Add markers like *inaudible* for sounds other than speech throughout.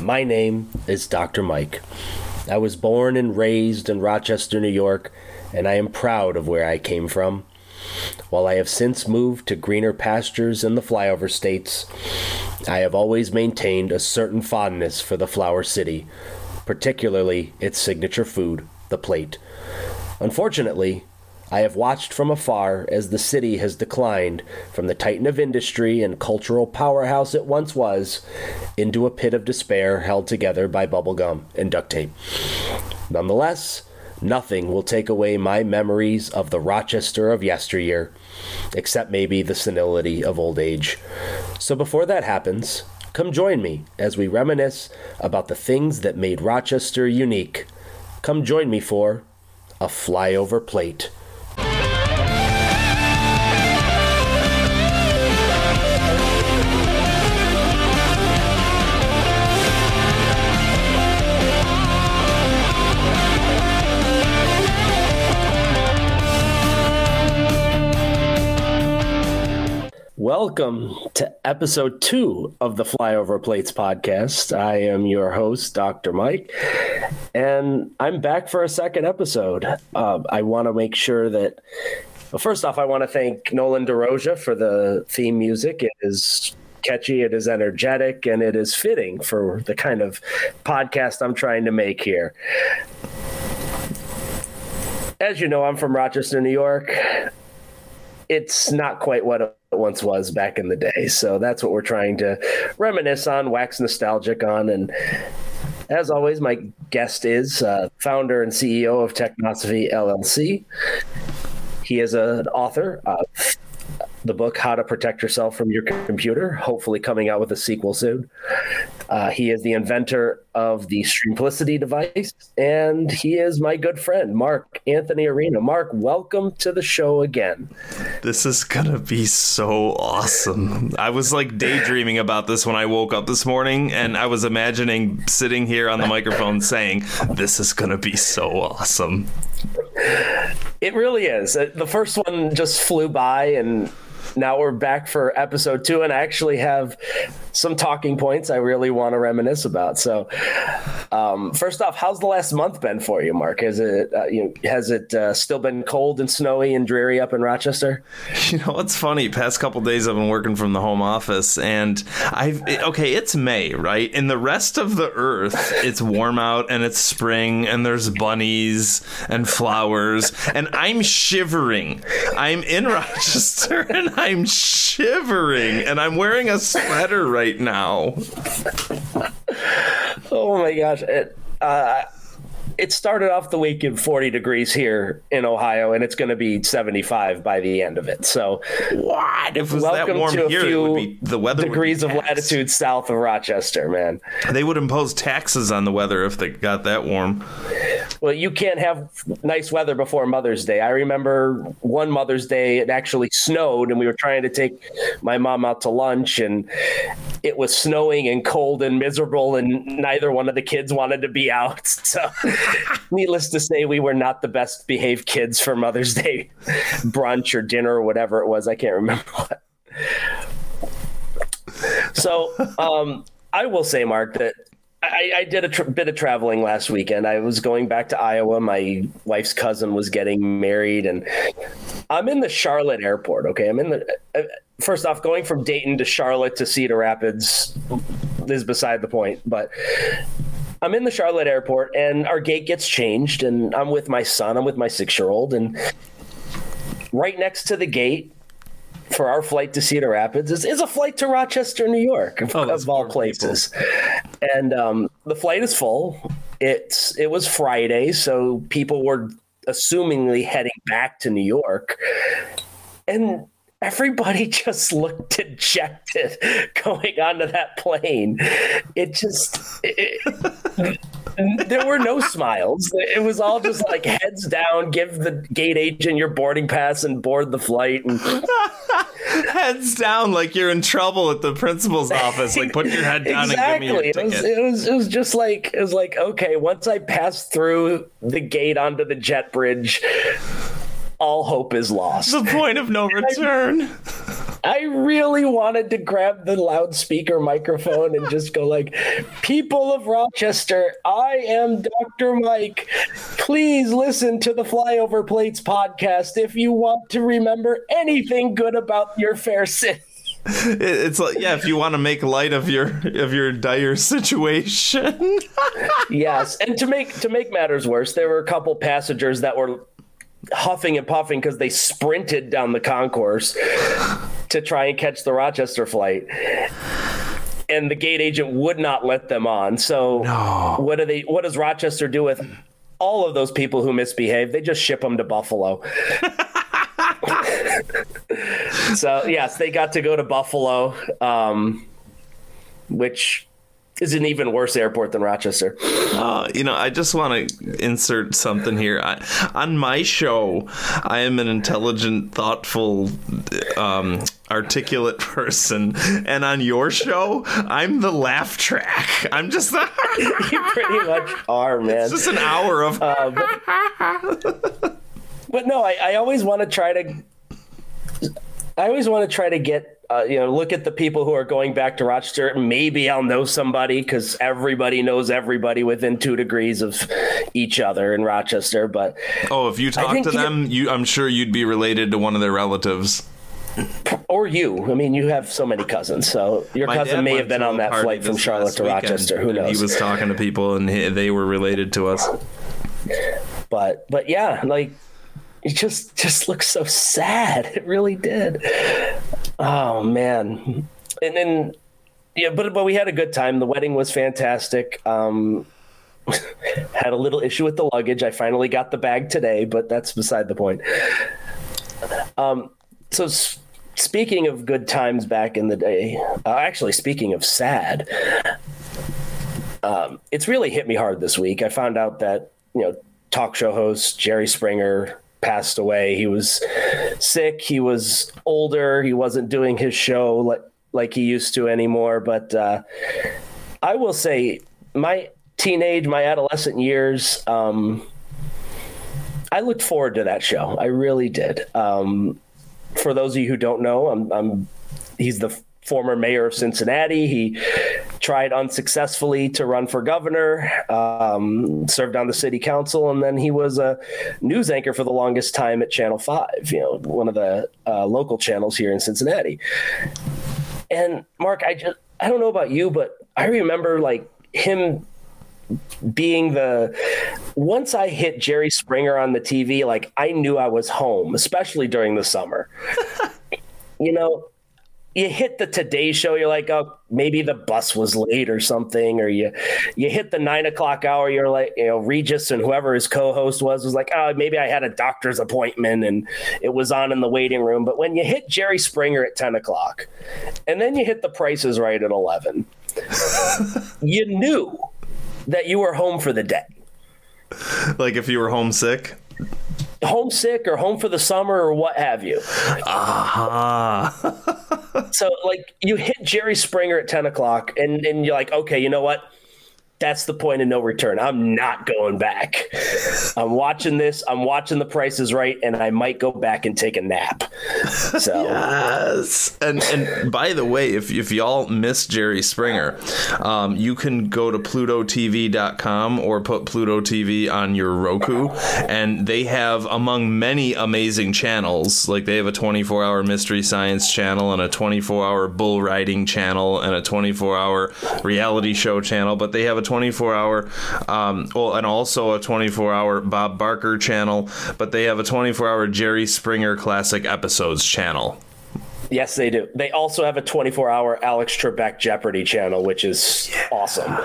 My name is Dr. Mike. I was born and raised in Rochester, New York, and I am proud of where I came from. While I have since moved to greener pastures in the flyover states, I have always maintained a certain fondness for the Flower City, particularly its signature food, the plate. Unfortunately, I have watched from afar as the city has declined from the titan of industry and cultural powerhouse it once was into a pit of despair held together by bubblegum and duct tape. Nonetheless, nothing will take away my memories of the Rochester of yesteryear, except maybe the senility of old age. So before that happens, come join me as we reminisce about the things that made Rochester unique. Come join me for a flyover plate. Welcome to episode two of the Flyover Plates podcast. I am your host, Dr. Mike, and I'm back for a second episode. Uh, I want to make sure that, well, first off, I want to thank Nolan DeRoja for the theme music. It is catchy, it is energetic, and it is fitting for the kind of podcast I'm trying to make here. As you know, I'm from Rochester, New York. It's not quite what once was back in the day. So that's what we're trying to reminisce on, wax nostalgic on. And as always, my guest is uh, founder and CEO of Technosophy LLC. He is an author of the book How to Protect Yourself from Your Computer, hopefully coming out with a sequel soon. Uh, he is the inventor of the Streamplicity device, and he is my good friend, Mark Anthony Arena. Mark, welcome to the show again. This is gonna be so awesome. I was like daydreaming about this when I woke up this morning, and I was imagining sitting here on the microphone saying, This is gonna be so awesome. It really is. Uh, the first one just flew by, and now we're back for episode two, and I actually have some talking points I really want to reminisce about. So, um, first off, how's the last month been for you, Mark? Has it uh, you know, has it uh, still been cold and snowy and dreary up in Rochester? *laughs* You know, it's funny. Past couple days, I've been working from the home office, and I've okay. It's May, right? In the rest of the Earth, *laughs* it's warm out and it's spring, and there's bunnies and flowers, and I'm shivering. I'm in *laughs* Rochester, and I'm shivering, and I'm wearing a sweater right now. *laughs* oh my gosh! It, uh, it started off the week in 40 degrees here in Ohio, and it's going to be 75 by the end of it. So, what? If it was that warm to a here, few would be the weather degrees of latitude south of Rochester, man. They would impose taxes on the weather if they got that warm. Well, you can't have nice weather before Mother's Day. I remember one Mother's Day, it actually snowed, and we were trying to take my mom out to lunch, and it was snowing and cold and miserable, and neither one of the kids wanted to be out. *laughs* So, *laughs* needless to say, we were not the best behaved kids for Mother's Day *laughs* brunch or dinner or whatever it was. I can't remember what. So, um, I will say, Mark, that I, I did a tr- bit of traveling last weekend. I was going back to Iowa. My wife's cousin was getting married, and I'm in the Charlotte airport. Okay, I'm in the. Uh, first off, going from Dayton to Charlotte to Cedar Rapids is beside the point, but. I'm in the Charlotte airport and our gate gets changed and I'm with my son, I'm with my 6-year-old and right next to the gate for our flight to Cedar Rapids is, is a flight to Rochester, New York, of, Oh, of all places. And um, the flight is full. It's it was Friday, so people were assumingly heading back to New York, and everybody *laughs* just looked dejected *laughs* going onto that plane. It just it, *laughs* there were no smiles. It was all just like heads down, give the gate agent your boarding pass and board the flight. And Heads down, like you're in trouble at the principal's office. Like put your head down exactly. and give me It your was, ticket. it was it was just like it was like okay. Once I pass through the gate onto the jet bridge, all hope is lost. the point of no *laughs* return. I really wanted to grab the loudspeaker microphone and just go like, "People of Rochester, I am Dr. Mike. Please listen to the Flyover Plates podcast if you want to remember anything good about your fair city." it's like yeah, if you want to make light of your of your dire situation. *laughs* yes, and to make to make matters worse, there were a couple passengers that were huffing and puffing because they sprinted down the concourse to try and catch the Rochester flight. And the gate agent would not let them on. So No. what do they what does Rochester do with all of those people who misbehave? They just ship them to Buffalo. *laughs* so yes, they got to go to Buffalo, um, which is an even worse airport than Rochester. Uh, you know, I just want to insert something here. I, on my show, I am an intelligent, thoughtful, um, articulate *laughs* person, and on your show, I'm the laugh track. I'm just the, *laughs* You pretty much are, man. It's just an hour of. *laughs* But no, I, I always want to try to. I always want to try to get uh, you know look at the people who are going back to Rochester. Maybe I'll know somebody because everybody knows everybody within two degrees of each other in Rochester. But oh, if you talk to them, you, I'm sure you'd be related to one of their relatives. or you, I mean, you have so many cousins. So your My cousin may have been on that flight from Charlotte to weekend, Rochester. Who knows? He was talking to people, and he, they were related to us. but but yeah, like it just just looks so sad. It really did. Oh man. And then yeah, but but we had a good time. The wedding was fantastic. Um *laughs* had a little issue with the luggage. I finally got the bag today, but that's beside the point. Um so s- speaking of good times back in the day, uh, actually speaking of sad, um, it's really hit me hard this week. I found out that you know talk show host Jerry Springer passed away. He was sick. He was older. He wasn't doing his show like like he used to anymore. But uh, I will say, my teenage, my adolescent years. Um, I looked forward to that show. I really did. Um, for those of you who don't know, I'm, I'm he's the former mayor of Cincinnati. He tried unsuccessfully to run for governor, um, served on the city council, and then he was a news anchor for the longest time at Channel Five. You know, one of the uh, local channels here in Cincinnati. And Mark, I just I don't know about you, but I remember like him being the once I hit Jerry Springer on the TV, like I knew I was home, especially during the summer. *laughs* you know, you hit the Today Show, you're like, oh, maybe the bus was late or something, or you you hit the nine o'clock hour, you're like, you know, Regis and whoever his co-host was was like, oh, maybe I had a doctor's appointment and it was on in the waiting room. But when you hit Jerry Springer at ten o'clock, and then you hit the prices right at eleven, *laughs* you knew that you were home for the day. Like if you were homesick. Homesick or home for the summer or what have you. Ah. So like you hit Jerry Springer at 10 o'clock and, and you're like, okay, you know what? That's the point of no return. I'm not going back. I'm watching this. I'm watching the prices right, and I might go back and take a nap. So *laughs* Yes. And and by the way, if if y'all miss Jerry Springer, um, you can go to plutotv.com or put Pluto TV on your Roku and they have among many amazing channels, like they have a 24-hour mystery science channel and a 24-hour bull riding channel and a 24-hour reality show channel, but they have a 24-hour um well and also a 24-hour Bob Barker channel, but they have a 24-hour Jerry Springer classic episodes channel. yes, they do. They also have a 24-hour Alex Trebek Jeopardy channel, which is awesome.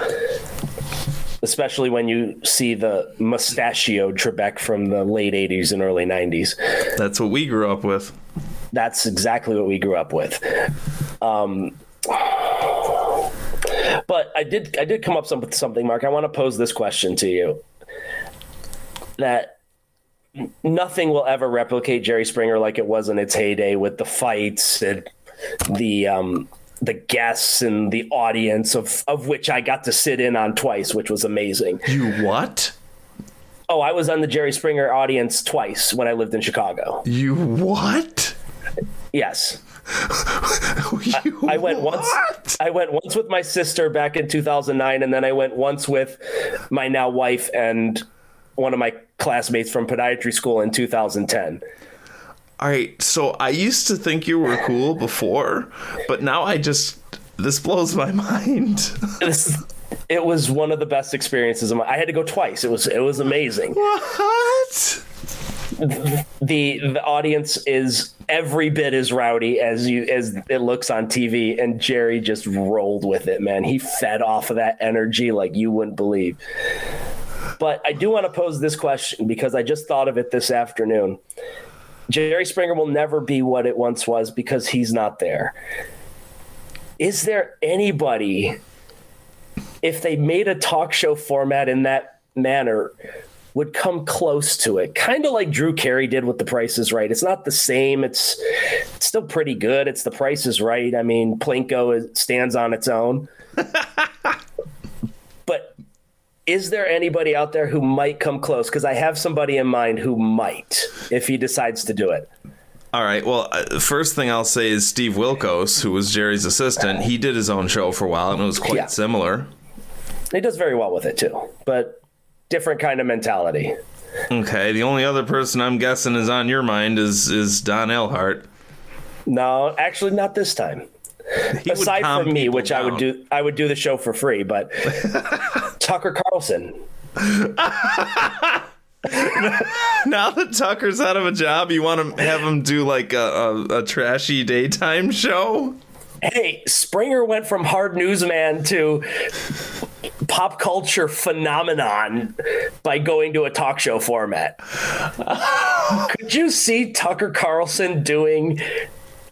Especially when you see the mustachioed Trebek from the late 80s and early 90s. That's what we grew up with. That's exactly what we grew up with. Um, but I did I did come up some, with something, Mark. I want to pose this question to you: that nothing will ever replicate Jerry Springer like it was in its heyday with the fights and the um, the guests and the audience of of which I got to sit in on twice, which was amazing. You what? Oh, I was on the Jerry Springer audience twice when I lived in Chicago. You what? Yes. *laughs* I, I went once. I went once with my sister back in 2009, and then I went once with my now wife and one of my classmates from podiatry school in 2010. All right, so I used to think you were cool before, but now I just this blows my *laughs* mind. This, it was one of the best experiences of my. I had to go twice. It was it was amazing. What? The the audience is every bit as rowdy as you as it looks on TV and Jerry just rolled with it man. He fed off of that energy like you wouldn't believe. But I do want to pose this question because I just thought of it this afternoon. Jerry Springer will never be what it once was because he's not there. Is there anybody if they made a talk show format in that manner would come close to it, kind of like Drew Carey did with The Price is Right. It's not the same. It's, it's still pretty good. It's The Price is Right. I mean, Plinko stands on its own. *laughs* but is there anybody out there who might come close? Because I have somebody in mind who might if he decides to do it. All right. Well, uh, first thing I'll say is Steve Wilkos, who was Jerry's assistant. He did his own show for a while, and it was quite yeah. similar. He does very well with it too. But different kind of mentality. Okay, the only other person I'm guessing is on your mind is is Don Alhart. No, actually, not this time. *laughs* He Aside from me, which down. I would do, I would do the show for free. But *laughs* Tucker Carlson. *laughs* now that Tucker's out of a job, you want to have him do like a, a, a trashy daytime show? Hey, Springer went from hard newsman to pop culture phenomenon by going to a talk show format. Could you see Tucker Carlson doing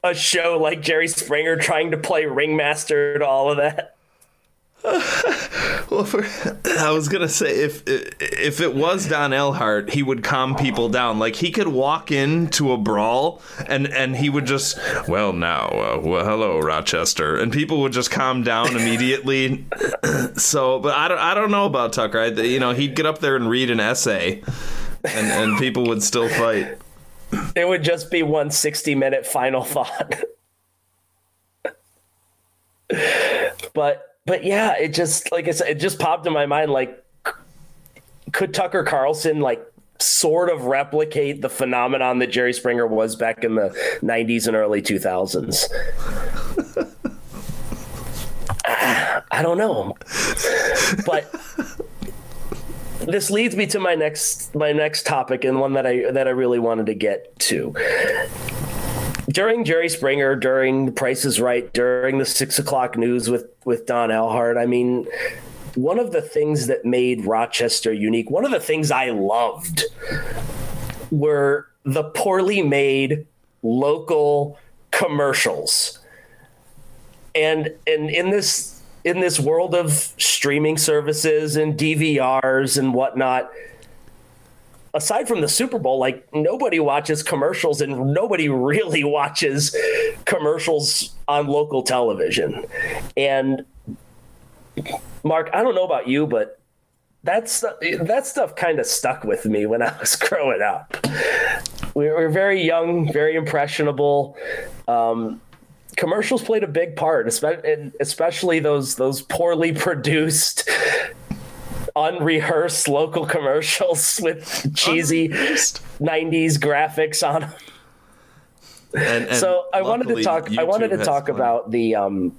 a show like Jerry Springer trying to play ringmaster to all of that? *laughs* well, for, I was gonna say if if it was Don Alhart, he would calm people down. Like he could walk into a brawl and and he would just, well, now, uh, well, hello, Rochester, and people would just calm down *laughs* immediately. *clears throat* so, but I don't I don't know about Tucker. I, you know, he'd get up there and read an essay, and and people would still fight. It would just be one 60 minute final thought. *laughs* but but yeah, it just like I said, it just popped in my mind. Like, could Tucker Carlson like sort of replicate the phenomenon that Jerry Springer was back in the '90s and early 2000s? *sighs* I don't know, but this leads me to my next my next topic and one that I that I really wanted to get to during Jerry Springer, during Price is Right, during the six o'clock news with with Don Alhart, I mean, one of the things that made Rochester unique, one of the things I loved were the poorly made local commercials. And and in this in this world of streaming services and DVRs and whatnot, aside from the Super Bowl, like nobody watches commercials and nobody really *laughs* watches commercials on local television. And Mark, I don't know about you, but that's that stuff kind of stuck with me when *laughs* I was growing up. We were very young, very impressionable. Um, commercials played a big part, especially those those poorly *laughs* produced unrehearsed local *laughs* commercials with cheesy unrehearsed. 90s graphics on them. And, and so I wanted to talk YouTube I wanted to talk about the um,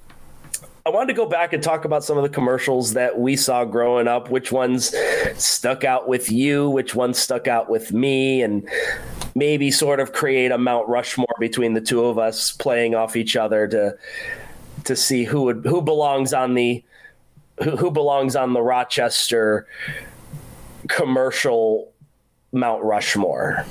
I wanted to go back and talk about some of the commercials that we saw growing up, which ones stuck out with you, which ones stuck out with me, and maybe sort of create a Mount Rushmore between the two of us playing off each other to to see who would who belongs on the who, who belongs on the Rochester commercial Mount Rushmore.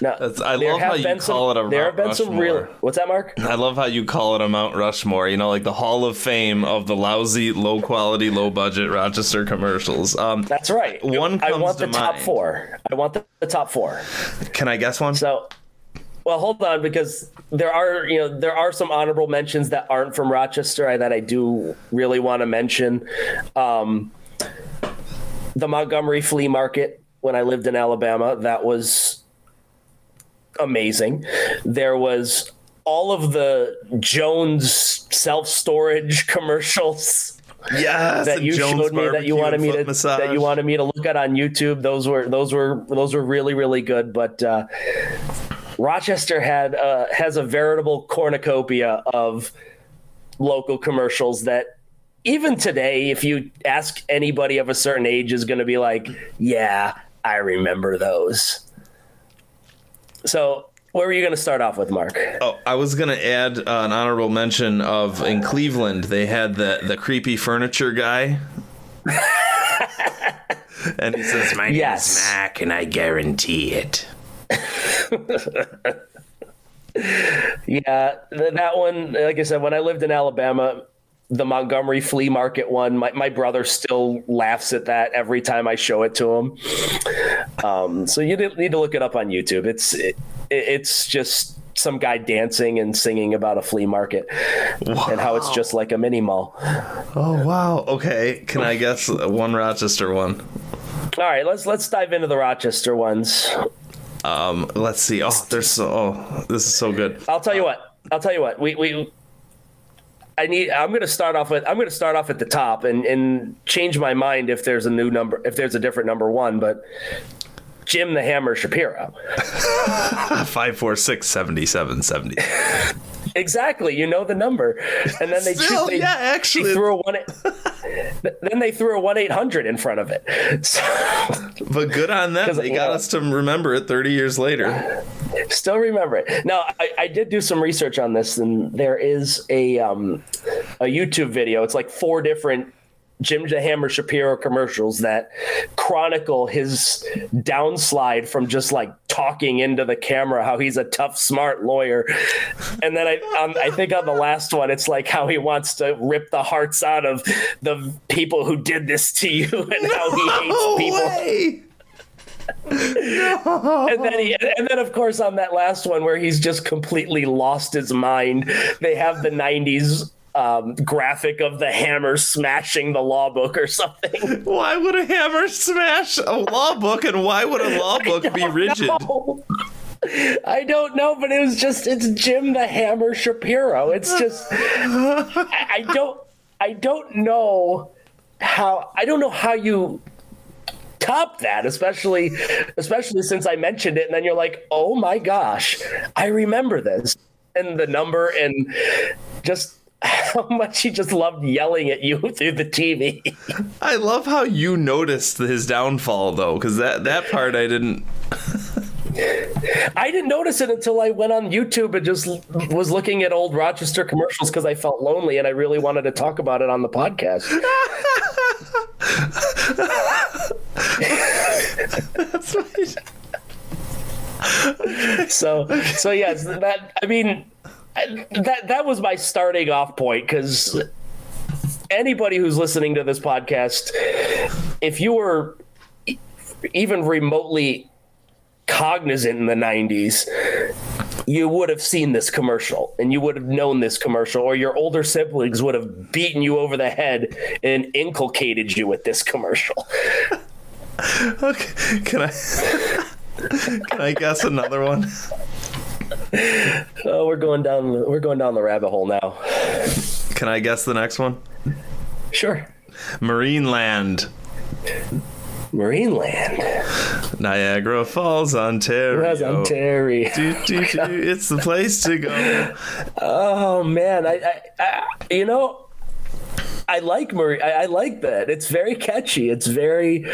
Now, That's, I love how you call some, it a there have been Rushmore. some real. What's that, Mark? I love how you call it a Mount Rushmore. You know, like the Hall of Fame of the lousy, low quality, low budget Rochester commercials. Um, That's right. One. I want the mind. top four. I want the, the top four. Can I guess one? So well, hold on, because there are you know there are some honorable mentions that aren't from Rochester that I do really want to mention. Um, the Montgomery Flea Market when I lived in Alabama, that was amazing. There was all of the Jones self storage *laughs* commercials Yes, that you Jones showed me that you wanted me to massage. that you wanted me to look at on YouTube. Those were those were those were really really good. But uh, Rochester had uh, has a veritable cornucopia of local commercials that even today, if you ask anybody of a certain age, is going to be like, "Yeah, I remember those." So, where were you going to start off with, Mark? Oh, I was gonna add uh, an honorable mention of in Cleveland they had the the creepy furniture guy, *laughs* and he says, "My name's Yes. Mac, and I guarantee it." Yeah, that one, like I said, when I lived in Alabama, the Montgomery flea market one, my, my brother still laughs at that every time I show it to him. Um, so you need need to look it up on YouTube. It's it, it's just some guy dancing and singing about a flea market and how it's just like a mini mall. Oh wow. Okay, can I guess one Rochester one? All right, let's let's dive into the Rochester ones. Um, let's see. Oh, there's so. Oh, this is so good. I'll tell you what. I'll tell you what. We we. I need. I'm going to start off with. I'm going to start off at the top and and change my mind if there's a new number. If there's a different number one, but Jim the Hammer Shapiro. *laughs* Five four six seventy seven seventy. Exactly. You know the number, and then they Still, they, yeah, they actually, threw a one. then they threw a one eight hundred in front of it. *laughs* So, but good on them. They got know- us to remember it thirty years later. still remember it. Now, I, I did do some research on this, and there is a um, a YouTube video. It's like four different Jim the Hammer Shapiro commercials that chronicle his downslide from just like talking into the camera how he's a tough, smart lawyer, and then I um, I think on the last one it's like how he wants to rip the hearts out of the people who did this to you *laughs* and how he hates people way. *laughs* and then he, and then of course on that last one where he's just completely lost his mind, they have the '90s um, graphic of the hammer smashing the law book or something. *laughs* Why would a hammer smash a law book, and why would a law book be rigid? No. I don't know, but it was just it's Jim the Hammer Shapiro. It's just I, I don't I don't know how I don't know how you top that, especially especially since I mentioned it, and then you're like, oh my gosh, I remember this and the number and just *laughs* how much he just loved yelling at you *laughs* through the TV. I love how you noticed his downfall, though, because that that part I didn't. I didn't notice it until I went on YouTube and just was looking at old Rochester commercials because I felt lonely and I really wanted to talk about it on the podcast. That's *laughs* right. So, so yes, that I mean, That that was my starting off point because anybody who's listening to this podcast, if you were even remotely cognizant in the '90s, you would have seen this commercial and you would have known this commercial, or your older siblings would have beaten you over the head and inculcated you with this commercial. *laughs* Okay, can I? *laughs* Can I guess another one? Oh, we're going down. We're going down the rabbit hole now. Can I guess the next one? Sure. Marineland, Marineland. Niagara Falls, Ontario. That's Ontario. Do, do, do. It's the place to go. Oh man, I, I, I you know, I like Marie. I, I like that. It's very catchy. It's very.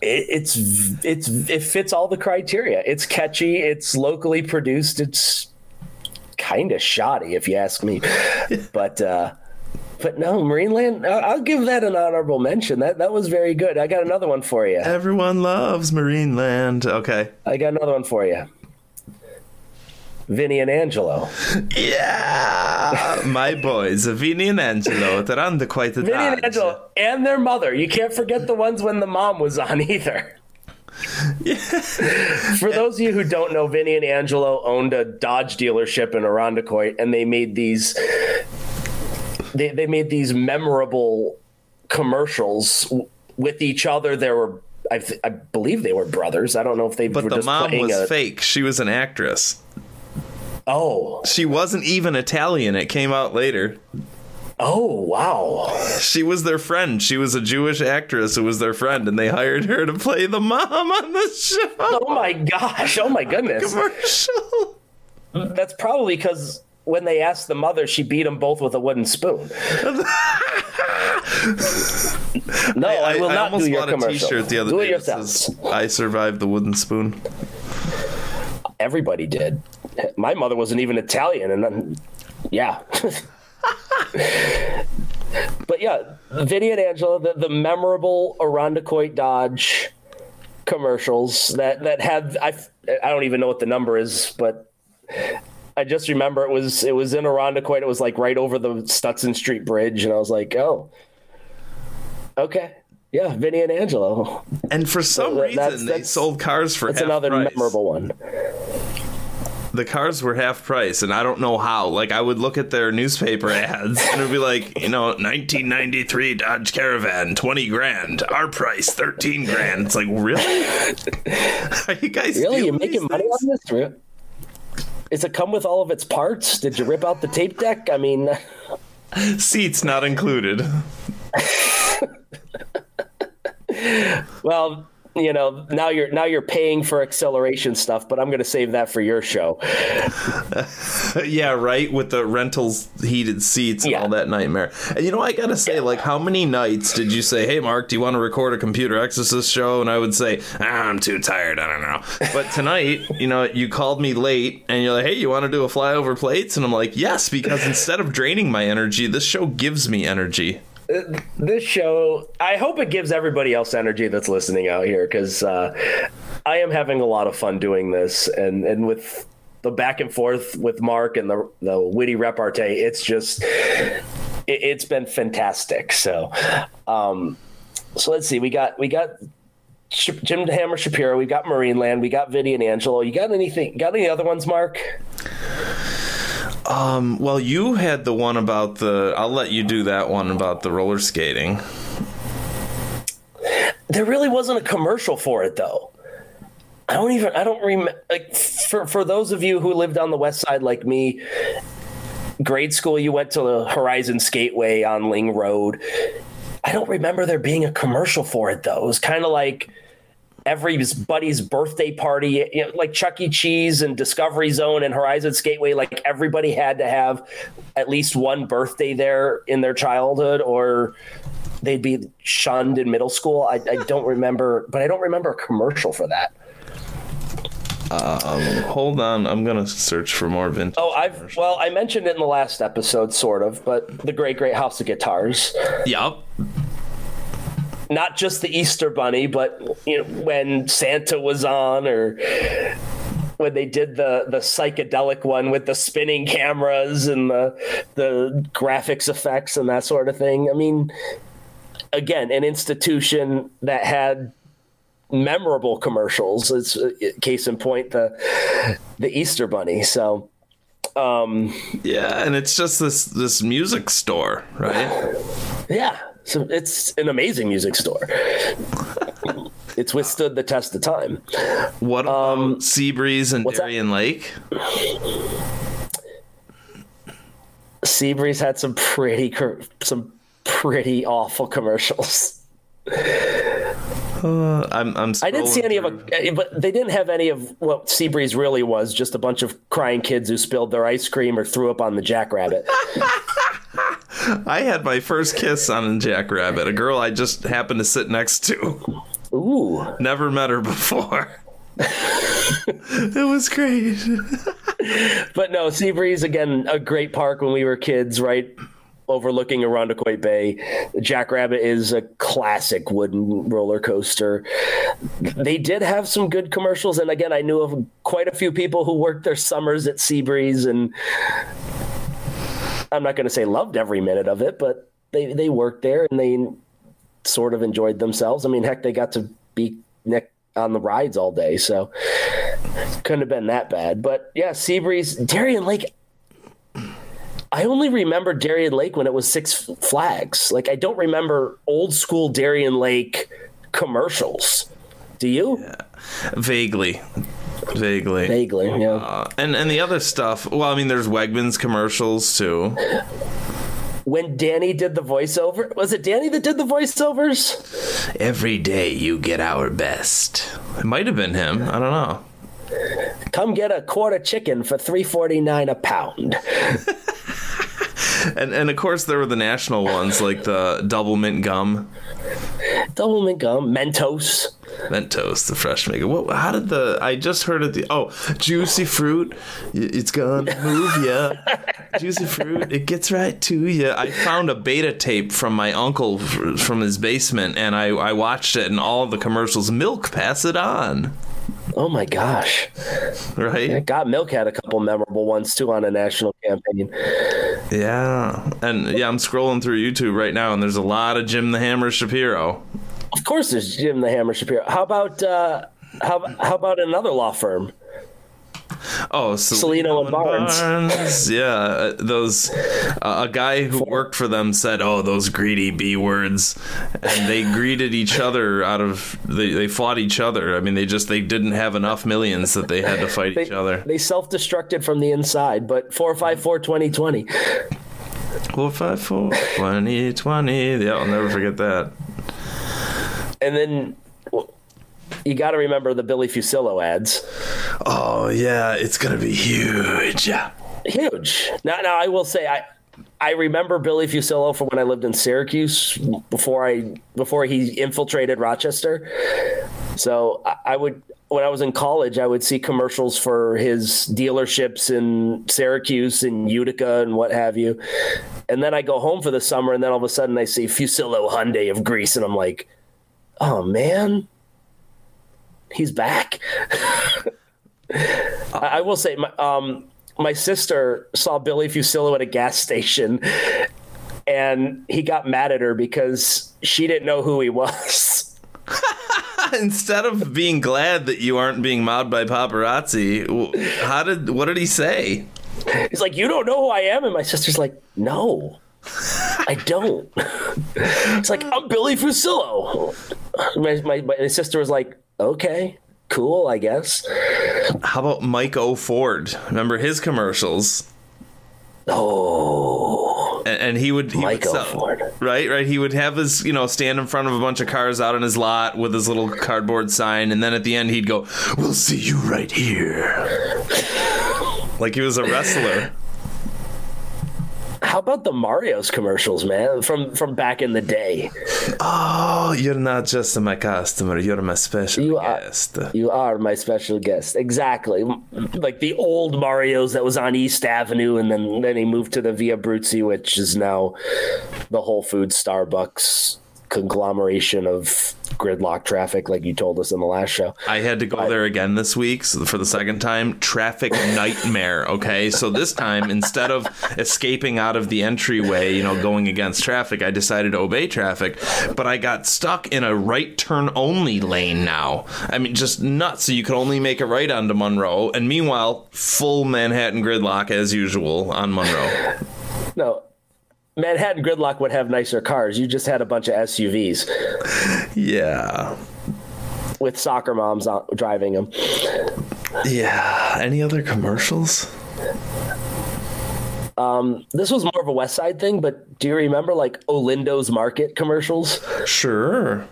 It, it's it's it fits all the criteria. It's catchy. It's locally produced. It's kind of shoddy, if you ask me. *laughs* But uh, but no, Marineland. I'll, I'll give that an honorable mention. That that was very good. I got another one for you. Everyone loves Marineland. Okay. I got another one for you. Vinny and Angelo. Yeah, my boys, Vinny and Angelo, they're under quite a Vinny and. Angelo and their mother. You can't forget the ones when the mom was on either. *laughs* For those of you who don't know, Vinny and Angelo owned a Dodge dealership in Irondequoit, and they made these. They they made these memorable commercials with each other. There were, I, th- I believe, they were brothers. I don't know if they But were the just mom was a. fake. She was an actress. Oh, She wasn't even Italian. It came out later. oh, wow. She was their friend. She was a Jewish actress who was their friend, and they hired her to play the mom on the show. Oh my gosh. Oh my goodness. Commercial. That's probably because when they asked the mother, she beat them both with a wooden spoon. *laughs* no, I, will not almost do your bought commercial. T-shirt the other do day it yourself. says, "I survived the wooden spoon." Everybody did. My mother wasn't even Italian, and then, yeah. but yeah, Vinny and Angelo, the, the memorable Irondequoit Dodge commercials that that had I I don't even know what the number is, but I just remember it was it was in Irondequoit. It was like right over the Stutson Street Bridge, and I was like, oh, okay, yeah, Vinny and Angelo. And for some that- reason, that's- they that's- sold cars for It's half another price. memorable one. The cars were half price, and I don't know how. Like, I would look at their newspaper ads, and it'd be like, you know, 1993 Dodge Caravan, 20 grand. Our price, 13 grand. It's like, really? *laughs* Are you guys Really, You're making money things? on this? Is it come with all of its parts? Did you rip out the tape deck? I mean, *laughs* Seats not included. *laughs* well, you know, now you're now you're paying for acceleration stuff, but I'm going to save that for your show. *laughs* yeah, right. With the rentals, heated seats, and Yeah. all that nightmare. And you know, I gotta say, like, how many nights did you say, "Hey, Mark, do you want to record a computer exorcist show?" And I would say, ah, "I'm too tired. I don't know." But tonight, *laughs* you know, you called me late, and you're like, "Hey, you want to do a flyover plates?" And I'm like, "Yes," because instead of draining my energy, this show gives me energy. This show, I hope it gives everybody else energy that's listening out here because uh, I am having a lot of fun doing this, and and with the back and forth with Mark and the the witty repartee, it's just it, it's been fantastic. So, um, so let's see, we got we got. Jim Hammer Shapiro, we got Marineland, we got Vinny and Angelo. You got anything? Got any other ones, Mark? Um, well, you had the one about the. I'll let you do that one about the roller skating. There really wasn't a commercial for it though. I don't even I don't remember like for for those of you who lived on the west side like me, grade school you went to the Horizon Skateway on Ling Road. I don't remember there being a commercial for it though. It was kind of like everybody's birthday party, you know, like Chuck E. Cheese and Discovery Zone and Horizon Skateway. Like everybody had to have at least one birthday there in their childhood, or they'd be shunned in middle school. I, I don't remember, but I don't remember a commercial for that. Um, hold on, I'm gonna search for more vintage. Oh, I've well, I mentioned it in the last episode, sort of, but the Great Great House of Guitars. Yup. Not just the Easter Bunny, but you know when Santa was on, or when they did the the psychedelic one with the spinning cameras and the the graphics effects and that sort of thing. I mean, again, an institution that had memorable commercials. It's uh, case in point the the Easter Bunny. So. Yeah, and it's just this this music store, right? *sighs* Yeah, so it's an amazing music store. *laughs* it's withstood the test of time. What about Seabreeze and Um, what's that? Lake? Seabreeze had some pretty some pretty awful commercials. I'm I'm. I didn't see any of through. a, but they didn't have any of what Seabreeze really was. Just a bunch of crying kids who spilled their ice cream or threw up on the jackrabbit. *laughs* *laughs* I had my first kiss on a jackrabbit, a girl I just happened to sit next to. Ooh, Never met her before. it was great. *laughs* but no, Seabreeze again, a great park when we were kids, right? Overlooking Irondequoit Bay. Jackrabbit is a classic wooden roller coaster. They did have some good commercials, and again, I knew of quite a few people who worked their summers at Seabreeze, and I'm not going to say loved every minute of it, but they they worked there and they sort of enjoyed themselves. I mean, heck, they got to be neck on the rides all day, so couldn't have been that bad. But yeah, Seabreeze, Darien Lake. I only remember Darien Lake when it was Six Flags. Like I don't remember old school Darien Lake commercials. Do you? Vaguely. Vaguely. Vaguely, yeah. Uh, and and the other stuff. Well, I mean, there's Wegmans commercials too. when Danny did the voiceover, was it Danny that did the voiceovers? Every day you get our best. It might have been him. I don't know. Come get a quarter chicken for three forty nine a pound. *laughs* And and of course there were the national ones like the double mint gum, Double mint gum, Mentos. Mentos, the fresh mega. What? How did the? I just heard it. The oh, juicy fruit. It's gonna move ya. *laughs* juicy fruit. It gets right to you. I found a beta tape from my uncle from his basement, and I I watched it, and all the commercials. Milk, pass it on. Oh my gosh. Right. Got Milk had a couple memorable ones too on a national campaign. Yeah. And yeah, I'm scrolling through YouTube right now, and there's a lot of Jim the Hammer Shapiro. Of course, there's Jim the Hammer Shapiro. How about uh, how how about another law firm? Oh, Cellino and Barnes. Yeah, uh, those. Uh, a guy who worked for them said, "Oh, those greedy b words," and they greeted each other out of. They, they fought each other. I mean, they just they didn't have enough millions that they had to fight They, each other. they self-destructed from the inside, but 454 2020. Four five four twenty twenty. Yeah, I'll never forget that. And then you got to remember the Billy Fuccillo ads. Oh yeah, it's gonna be huge. Yeah. Huge. Now, now I will say I I remember Billy Fuccillo from when I lived in Syracuse before I before he infiltrated Rochester. So I, I would when I was in college, I would see commercials for his dealerships in Syracuse and Utica and what have you. And then I go home for the summer, and then all of a sudden I see Fuccillo Hyundai of Greece, and I'm like, oh man, he's back. I, I will say, my, um, my sister saw Billy Fuccillo at a gas station, and he got mad at her because she didn't know who he was. *laughs* Instead of being glad that you aren't being mobbed by paparazzi, how did what did he say? He's like, "You don't know who I am," and my sister's like, "No, I don't." *laughs* it's like I'm Billy Fuccillo. My, my, my sister was like, "Okay, cool, I guess." How about Mike O. Ford? Remember his commercials? Oh, And, and he would he Mike would O. Ford. right, right. He would have his you know stand in front of a bunch of cars out on his lot with his little cardboard sign, and then at the end he'd go, "We'll see you right here," like he was a wrestler. How about the Mario's commercials, man? From from back in the day. Oh, you're not just my customer; you're my special You are- guest. You are my special guest. Exactly. Like the old Mario's that was on East Avenue and then then he moved to the Via Abruzzi, which is now the Whole Foods Starbucks conglomeration of gridlock traffic like you told us in the last show. I had to go there again this week so for the second time. Traffic *laughs* nightmare. Okay, so this time instead of escaping out of the entryway, you know, going against traffic, I decided to obey traffic. But I got stuck in a right turn only lane now. I mean, just nuts. So you could only make a right onto Monroe, and meanwhile, full Manhattan gridlock as usual on Monroe. *laughs* No. Manhattan Gridlock would have nicer cars. You just had a bunch of SUVs Yeah, with soccer moms driving them. yeah. Any other commercials? Um, this was more of a West Side thing, but do you remember like Olindo's Market commercials? Sure.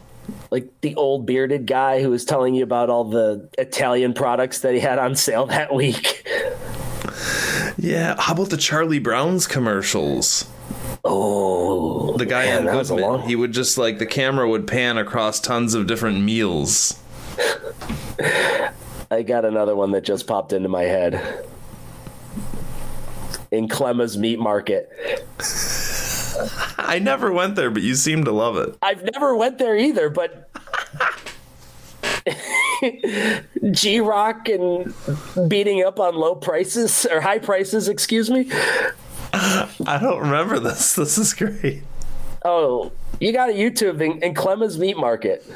like the old bearded guy who was telling you about all the Italian products that he had on sale that week. Yeah. How about the Charlie Brown's commercials? Oh, the guy man, on that was a Goodman, long. he would just like the camera would pan across tons of different meals. I got another one that just popped into my head. In Clemma's Meat Market. I never went there, but you seem to love it. I've never went there either, but *laughs* G Rock and beating up on low prices or high prices, excuse me. *laughs* I don't remember this. This is great. Oh, you got a YouTube in, in Clemma's Meat Market. *laughs*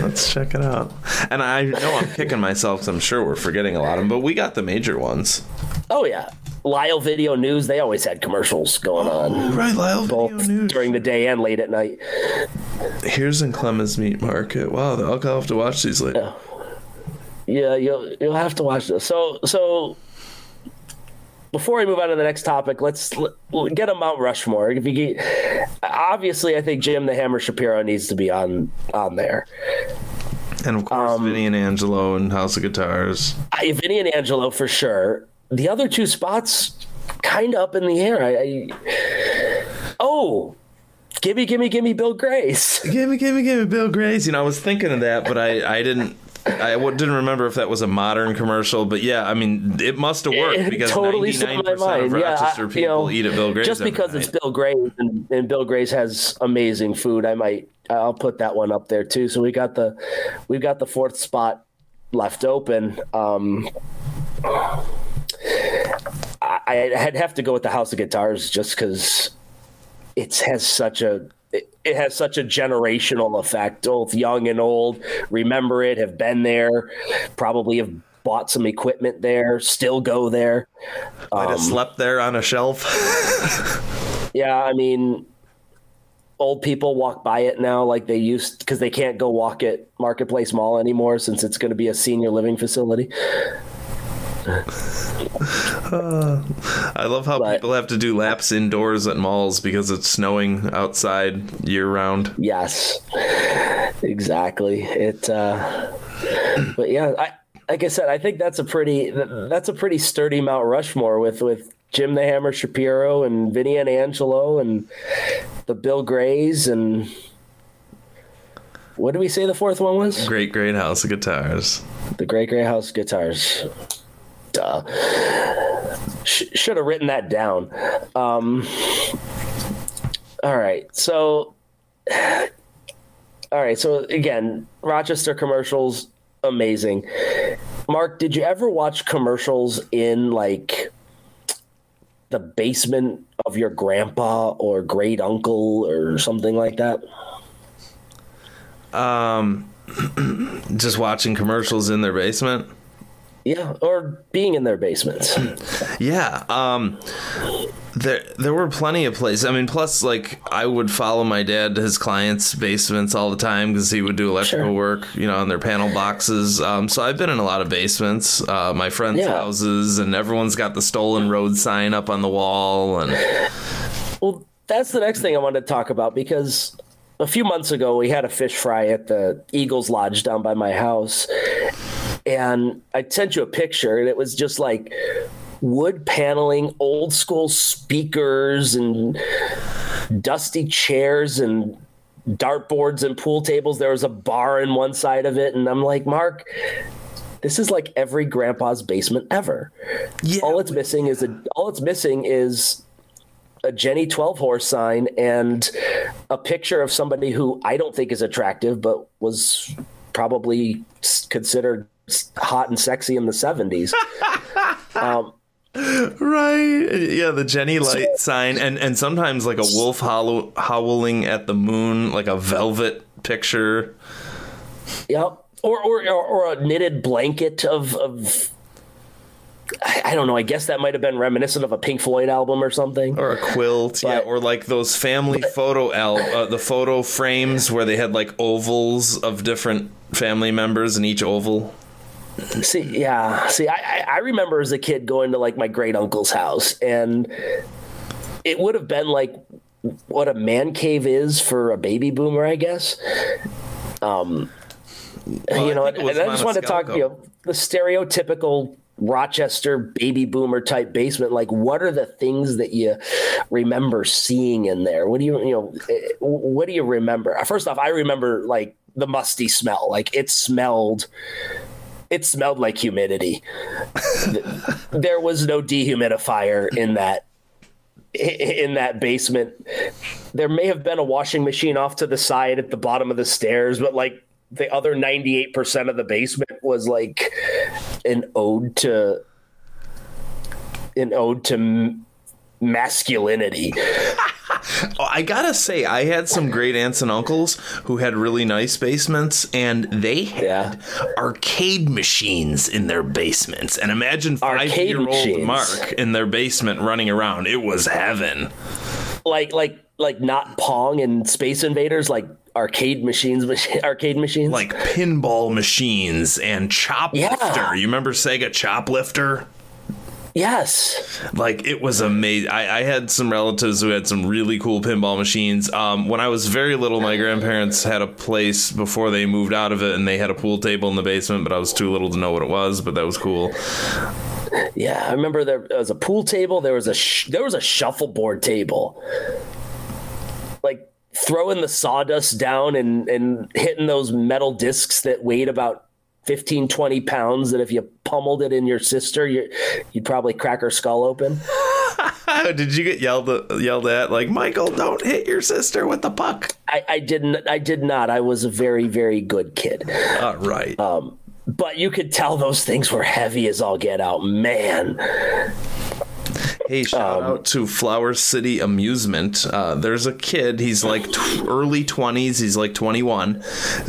Let's check it out. And I know I'm kicking myself 'cause I'm sure we're forgetting a lot of them, but we got the major ones. Oh yeah, Lyle Video News. They always had commercials going oh, on Right, Lyle Video both News. during the day and late at night. Here's in Clemens Meat Market. Wow, I'll I'll have to watch these later. Yeah, you'll you'll have to watch this. So so before we move on to the next topic, let's let, get a Mount Rushmore. If you get, obviously, I think Jim the Hammer Shapiro needs to be on on there. And of course, um, Vinny and Angelo and House of Guitars. I, Vinny and Angelo for sure. The other two spots, kind of up in the air. I, I oh, gimme, gimme, gimme, Bill Gray's. Gimme, gimme, gimme, Bill Gray's. You know, I was thinking of that, but I, I didn't. I didn't remember if that was a modern commercial, but yeah, I mean, it must have worked because totally 99% *laughs* of Rochester I, people you know, eat at Bill Gray's. Just because it's Bill Gray's and, and, Bill Gray's has amazing food, I might I'll put that one up there too. So we got the we've got the fourth spot left open. Um, I, I'd have to go with the House of Guitars just because it has such a it has such a generational effect. Both young and old remember it, have been there, probably have bought some equipment there, still go there. Might um, have slept there on a shelf. *laughs* yeah, I mean, old people walk by it now like they used because they can't go walk at Marketplace Mall anymore since it's going to be a senior living facility. Uh, I love how but, people have to do laps indoors at malls because it's snowing outside year round. Yes, exactly. It, uh, but yeah, I, like I said, I think that's a pretty that's a pretty sturdy Mount Rushmore with with Jim the Hammer Shapiro and Vinny and Angelo and the Bill Grays and what did we say the fourth one was? Great Great House of Guitars. The Great Great House of Guitars. Duh. Sh- should have written that down. Um, all right. So, all right. So, again, Rochester commercials, amazing. Mark, did you ever watch commercials in like the basement of your grandpa or great uncle or something like that? Um, *clears throat* just watching commercials in their basement. Yeah, or being in their basements. *laughs* yeah. Um, there, there were plenty of places. I mean, plus, like, I would follow my dad to his clients' basements all the time because he would do electrical sure. work, you know, on their panel boxes. Um, so I've been in a lot of basements, uh, my friends' yeah. houses, and everyone's got the stolen road sign up on the wall. And *laughs* well, that's the next thing I wanted to talk about because a few months ago we had a fish fry at the Eagles Lodge down by my house, and I sent you a picture, and it was just like wood paneling, old school speakers, and dusty chairs and dartboards and pool tables. There was a bar in one side of it, and I'm like, Mark, this is like every grandpa's basement ever. Yeah. All it's missing is a all it's missing is a Genny 12 horse sign and a picture of somebody who I don't think is attractive, but was probably considered hot and sexy in the 70s. um, right yeah the Genny Light so, sign and and sometimes like a wolf hollow, howling at the moon like a velvet picture yep or or or, a knitted blanket of of I don't know. I guess that might have been reminiscent of a Pink Floyd album or something, or a quilt, but, yeah, or like those family but, photo al- uh, the photo frames where they had like ovals of different family members in each oval. See, yeah. See, I, I remember as a kid going to like my great uncle's house, and it would have been like what a man cave is for a baby boomer, I guess. Um, well, you know, and, and I just want to talk, you know, the stereotypical Rochester baby boomer type basement. Like, what are the things that you remember seeing in there? What do you, you know, eh, what do you remember? First off, I remember like the musty smell. Like, it smelled it smelled like humidity. there was no dehumidifier in that in that basement. There may have been a washing machine off to the side at the bottom of the stairs, but like the other 98% of the basement was like an ode to an ode to masculinity. Oh, I gotta say, I had some great aunts and uncles who had really nice basements, and they had yeah. arcade machines in their basements. And imagine five-year-old Mark in their basement running around. It was heaven. Like, like like not Pong and Space Invaders, like arcade machines, *laughs* arcade machines, like pinball machines and Choplifter. Yeah. You remember Sega Choplifter? Yes, Like it was amazing. I, I had some relatives who had some really cool pinball machines. Um, when I was very little, my grandparents had a place before they moved out of it, and they had a pool table in the basement. But I was too little to know what it was. But that was cool. yeah. I remember there was a pool table. There was a sh- there was a shuffleboard table. Like throwing the sawdust down and and hitting those metal discs that weighed about 15 20 pounds that if you pummeled it in your sister you you'd probably crack her skull open *laughs* Did you get yelled at, yelled at like Michael? Don't hit your sister with the puck. I, I didn't i did not i was a very very good kid All right. Um, but you could tell those things were heavy as all get out man Hey, shout out to Flower City Amusement. Uh, there's a kid. He's like t- early 20s. He's like 21,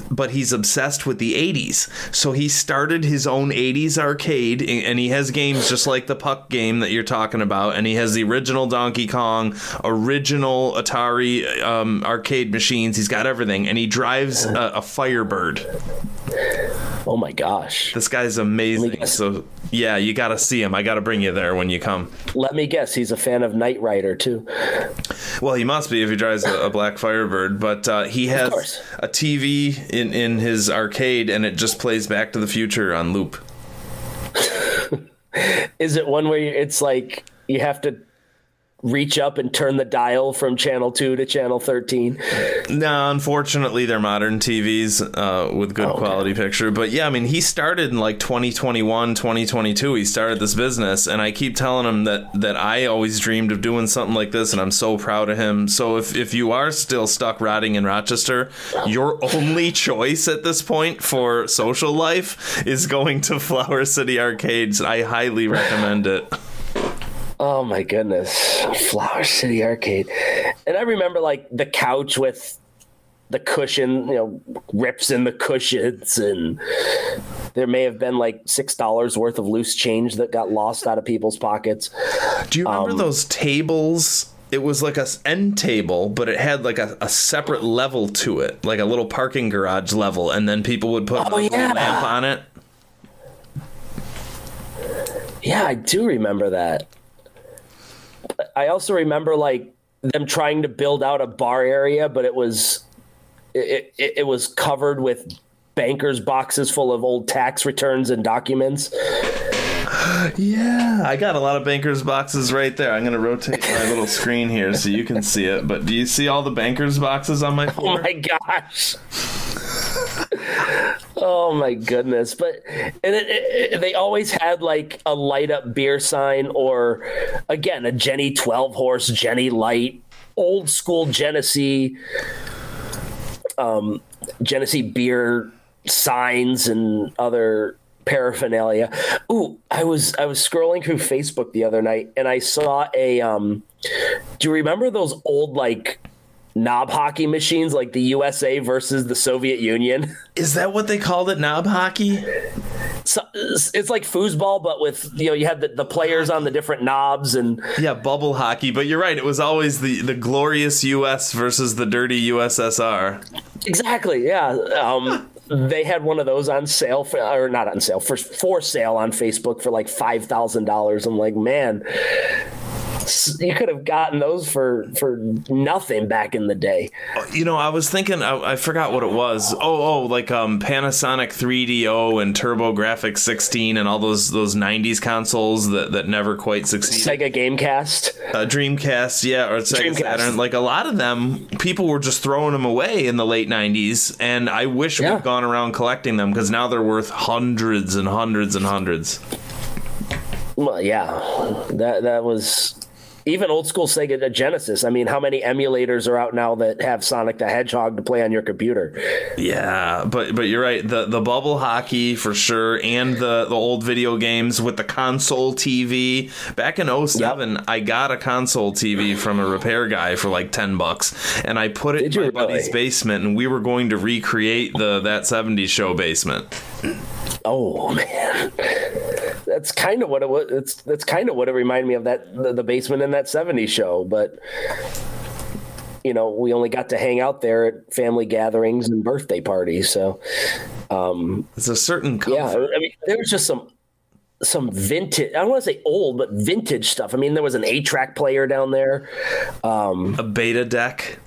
but he's obsessed with the 80s. So he started his own 80s arcade, and he has games just like the Puck game that you're talking about. And he has the original Donkey Kong, original Atari um, arcade machines. He's got everything, and he drives a, a Firebird. Oh my gosh This guy's amazing. So yeah, you got to see him. I got to bring you there when you come. let me guess he's a fan of knight rider too Well, he must be if he drives a, a black Firebird. But uh, he has a TV in in his arcade, and it just plays Back to the Future on loop. *laughs* is it one where you, it's like you have to reach up and turn the dial from channel 2 to channel 13 No, unfortunately, they're modern TVs uh, with good quality picture. But yeah, I mean, he started in like 2021, 2022. He started this business, and I keep telling him that that I always dreamed of doing something like this, and I'm so proud of him. So if if you are still stuck rotting in Rochester, your only *laughs* choice at this point for social life is going to Flower City Arcades. I highly recommend it. Oh my goodness. Flower City Arcade. And I remember like the couch with the cushion, you know, rips in the cushions and there may have been like six dollars worth of loose change that got lost out of people's pockets. Do you remember um, those tables? It was like a end table, but it had like a, a separate level to it, like a little parking garage level, and then people would put Oh, like, a lamp on it. Yeah, I do remember that. I also remember like them trying to build out a bar area, but it was it, it, it was covered with bankers boxes full of old tax returns and documents. Yeah, I got a lot of bankers boxes right there. I'm gonna rotate my *laughs* little screen here so you can see it. But do you see all the bankers boxes on my Oh my gosh. Oh my goodness. But and it, it, they always had like a light up beer sign or again a Genny 12 horse Genny Light old school Genesee um Genesee beer signs and other paraphernalia. Ooh, I was I was scrolling through Facebook the other night and I saw a um do you remember those old like knob hockey machines like the USA versus the Soviet Union? *laughs* Is that what they called it? Knob hockey? So, it's like foosball but with you know you had the, the players on the different knobs and Yeah, bubble hockey. But you're right. It was always the the glorious U.S. versus the dirty USSR. exactly yeah um they had one of those on sale for, or not on sale for for sale on Facebook for like five thousand dollars. I'm like, man, *laughs* you could have gotten those for for nothing back in the day. You know, I was thinking, I, I forgot what it was. Oh, oh, like um, Panasonic 3DO and TurboGrafx 16 and all those those 90s consoles that, that never quite succeeded. Sega Gamecast. Uh, Dreamcast, yeah, or Sega Dreamcast. Saturn. Like a lot of them, people were just throwing them away in the late 90s, and I wish Yeah. we'd gone around collecting them because now they're worth hundreds and hundreds and hundreds. Well, yeah, that that was even old school Sega Genesis. I mean, how many emulators are out now that have Sonic the Hedgehog to play on your computer? Yeah, but but you're right. The the bubble hockey for sure, and the the old video games with the console TV. Back in 07, I got a console TV from a repair guy for like ten bucks, and I put it Did in my you buddy's basement, and we were going to recreate the that 70s show basement. Oh man, that's kind of what it was. It's that's kind of what it reminded me of that the, the basement in that '70s show. But you know, we only got to hang out there at family gatherings and birthday parties. So, um, it's a certain comfort. yeah, I mean, there was just some some vintage. I don't want to say old, but vintage stuff. I mean, there was an eight track player down there, um, a beta deck.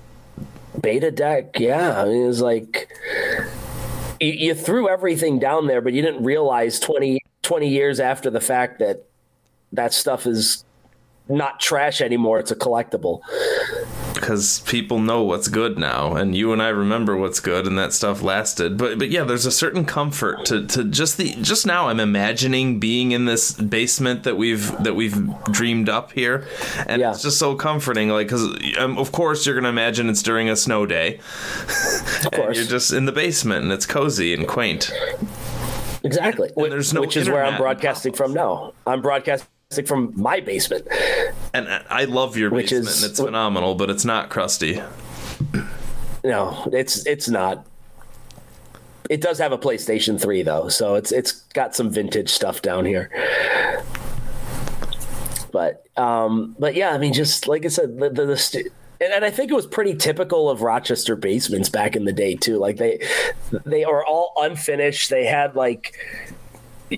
beta deck. Yeah, I mean, it was like you, you threw everything down there, but you didn't realize 20, 20 years after the fact that that stuff is not trash anymore. It's a collectible. Because people know what's good now and you and I remember what's good and that stuff lasted but but yeah there's a certain comfort to, to just the just now I'm imagining being in this basement that we've that we've dreamed up here and Yeah. it's just so comforting like cuz um, of course you're going to imagine it's during a snow day Of *laughs* course. you're just in the basement and it's cozy and quaint Exactly. Which, there's no which is where I'm broadcasting from now. I'm broadcasting from my basement. and I- I love your Which basement is- and it's phenomenal but it's not crusty No, it's it's not. It does have a PlayStation 3 though, so it's it's got some vintage stuff down here. But um but yeah, I mean just like I said the the, the st- and, and I think it was pretty typical of Rochester basements back in the day too. Like they they are all unfinished. They had like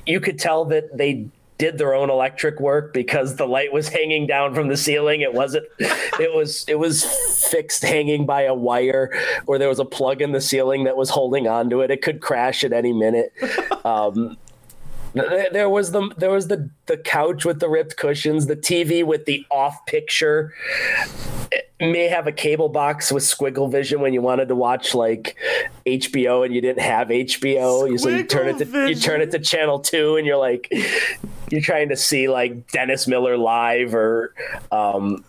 you could tell that they did their own electric work because the light was hanging down from the ceiling. It wasn't *laughs* it was it was fixed hanging by a wire or there was a plug in the ceiling that was holding onto it. It could crash at any minute. *laughs* Um there was the there was the the couch with the ripped cushions the tv with the off picture. It may have a cable box with squiggle vision when you wanted to watch like HBO and you didn't have HBO. you so you turn it to you turn it to channel two and you're like you're trying to see like Dennis Miller live or um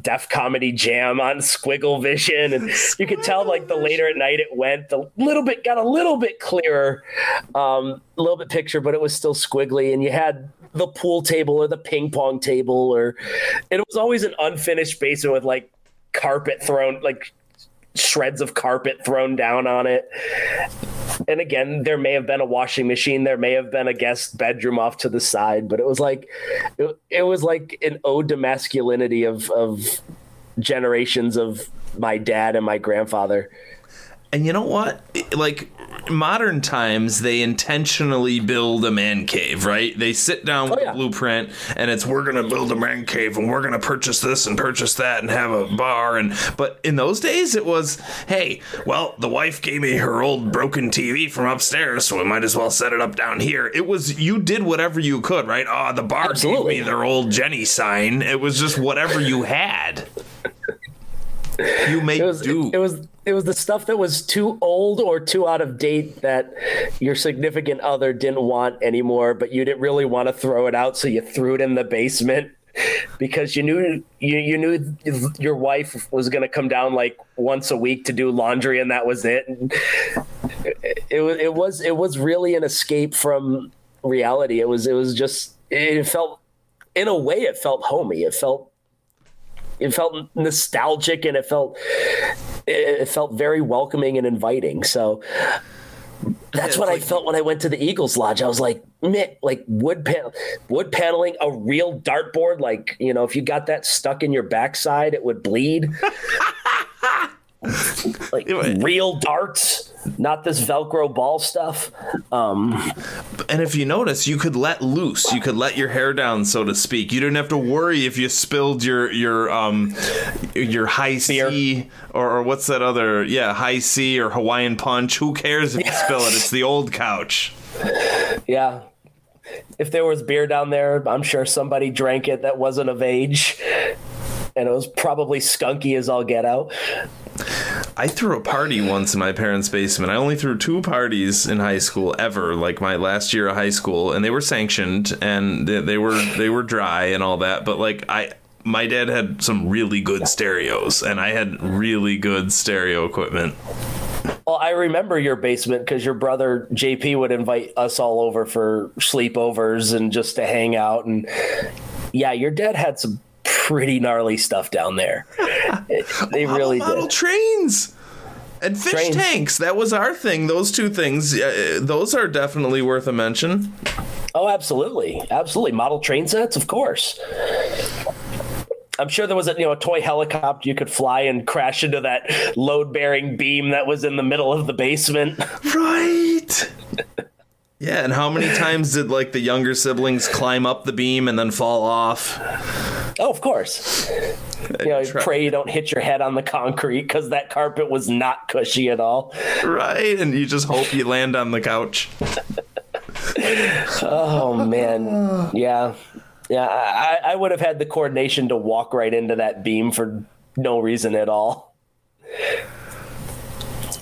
Def Comedy Jam on Squiggle Vision, and you could tell like the later at night it went, the little bit got a little bit clearer, um, a little bit picture, but it was still squiggly. And you had the pool table or the ping pong table, or it was always an unfinished basement with like carpet thrown, like shreds of carpet thrown down on it. And again, there may have been a washing machine, there may have been a guest bedroom off to the side, but it was like it, it was like an ode to masculinity of of generations of my dad and my grandfather. And you know what? Like modern times, they intentionally build a man cave, right? They sit down with Oh, yeah. a blueprint, and it's we're gonna build a man cave, and we're gonna purchase this and purchase that, and have a bar. And but in those days, it was, hey, well, the wife gave me her old broken TV from upstairs, so we might as well set it up down here. It was you did whatever you could, right? Oh, the bar Absolutely. gave me their old Genny sign. It was just whatever you had. *laughs* You made It was do. it was it was the stuff that was too old or too out of date that your significant other didn't want anymore, but you didn't really want to throw it out, so you threw it in the basement *laughs* because you knew you, you knew your wife was going to come down like once a week to do laundry and that was it. It, it it was it was really an escape from reality. It was it was just it felt in a way it felt homey. It felt it felt nostalgic and it felt it felt very welcoming and inviting. So that's it's what I felt when I went to the Eagles Lodge. I was like, Mick, like wood pan- wood paneling, a real dartboard. Like you know, if you got that stuck in your backside, it would bleed. *laughs* like real darts, not this Velcro ball stuff. Um, And if you notice, you could let loose. You could let your hair down, so to speak. You didn't have to worry if you spilled your your um your Hi-C or, or what's that other? Yeah, Hi-C or Hawaiian punch. Who cares if you *laughs* spill it? It's the old couch. yeah. If there was beer down there, I'm sure somebody drank it that wasn't of age. And it was probably skunky as all get out. I threw a party once in my parents' basement. I only threw two parties in high school ever, like my last year of high school, and they were sanctioned and they, they were they were dry and all that. But like I, my dad had some really good stereos, and I had really good stereo equipment. Well, I remember your basement because your brother JP would invite us all over for sleepovers and just to hang out. And yeah, your dad had some pretty gnarly stuff down there. *laughs* they really model did. trains and fish Trains. tanks. That was our thing. Those two things, uh, those are definitely worth a mention. Oh, absolutely, absolutely. Model train sets, of course. I'm sure there was a you know a toy helicopter you could fly and crash into that load bearing beam that was in the middle of the basement. *laughs* Right. Yeah, and how many times did like the younger siblings climb up the beam and then fall off? Oh, of course. You know, Try- pray you don't hit your head on the concrete because that carpet was not cushy at all. Right, and you just hope you land on the couch. Oh man, yeah, yeah. I, I would have had the coordination to walk right into that beam for no reason at all.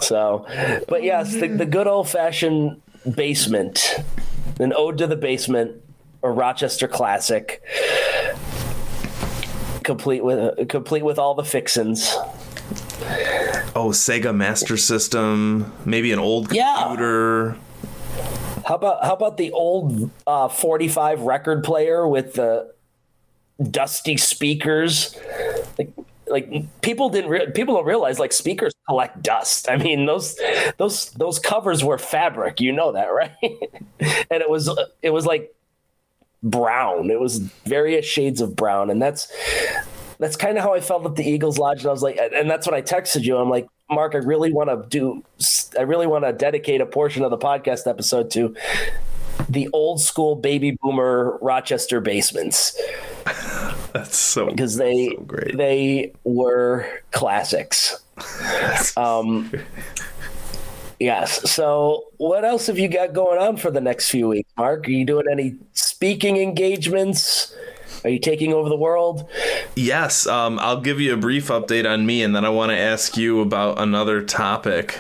So, but yes, the, the good old fashioned basement, an ode to the basement, a Rochester classic, complete with complete with all the fixins. Oh, Sega Master System, maybe an old Yeah. computer. How about how about the old uh, 45 record player with the dusty speakers? Like, like people didn't re- people don't realize like speakers collect dust. I mean those those those covers were fabric. You know that, *laughs* right? and it was it was like brown. It was various shades of brown, and that's that's kind of how I felt at the Eagles Lodge. And I was like, and that's when I texted you. I'm like, Mark, I really want to do, I really want to dedicate a portion of the podcast episode to the old school baby boomer Rochester basements *laughs* That's so because they so great. they were classics. Um, yes. So, what else have you got going on for the next few weeks, Mark? Are you doing any speaking engagements? Are you taking over the world? Yes, um, I'll give you a brief update on me, and then I want to ask you about another topic.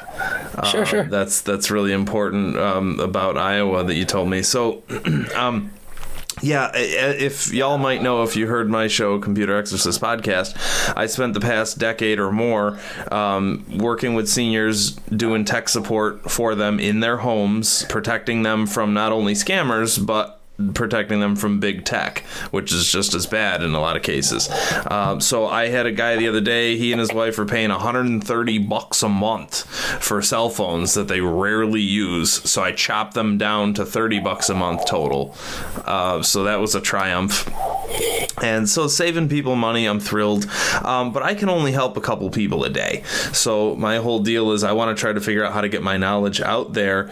Sure, uh, sure. That's that's really important um, about Iowa that you told me. So, *clears throat* um, yeah, if y'all might know, if you heard my show, Computer Exorcist Podcast, I spent the past decade or more um, working with seniors, doing tech support for them in their homes, protecting them from not only scammers, but protecting them from big tech, which is just as bad in a lot of cases. Um, so I had a guy the other day. He and his wife were paying 130 bucks a month for cell phones that they rarely use. So I chopped them down to 30 bucks a month total. Uh, so that was a triumph. And so saving people money, I'm thrilled. Um, but I can only help a couple people a day. So my whole deal is I want to try to figure out how to get my knowledge out there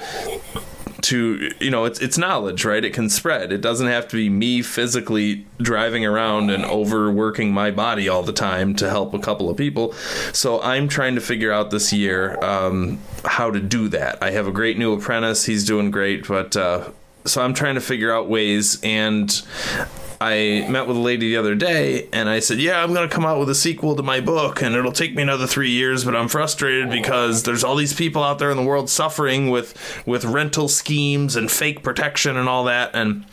to you know it's it's knowledge right? It can spread. It doesn't have to be me physically driving around and overworking my body all the time to help a couple of people. So i'm trying to figure out this year um, how to do that. I have a great new apprentice. He's doing great but uh, so i'm trying to figure out ways and I met with a lady the other day and I said, Yeah, I'm going to come out with a sequel to my book and it'll take me another three years, but I'm frustrated because there's all these people out there in the world suffering with, with rental schemes and fake protection and all that. And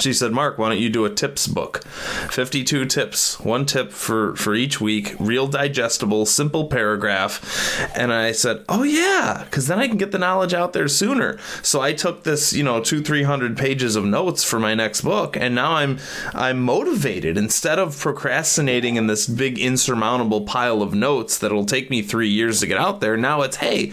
she said, Mark, why don't you do a tips book? 52 tips, one tip for, for each week, real digestible, simple paragraph. And I said, Oh, yeah, because then I can get the knowledge out there sooner. So I took this, you know, two, 300 pages of notes for my next book, and now I'm, I'm motivated. Instead of procrastinating in this big, insurmountable pile of notes that'll take me three years to get out there, now it's, hey,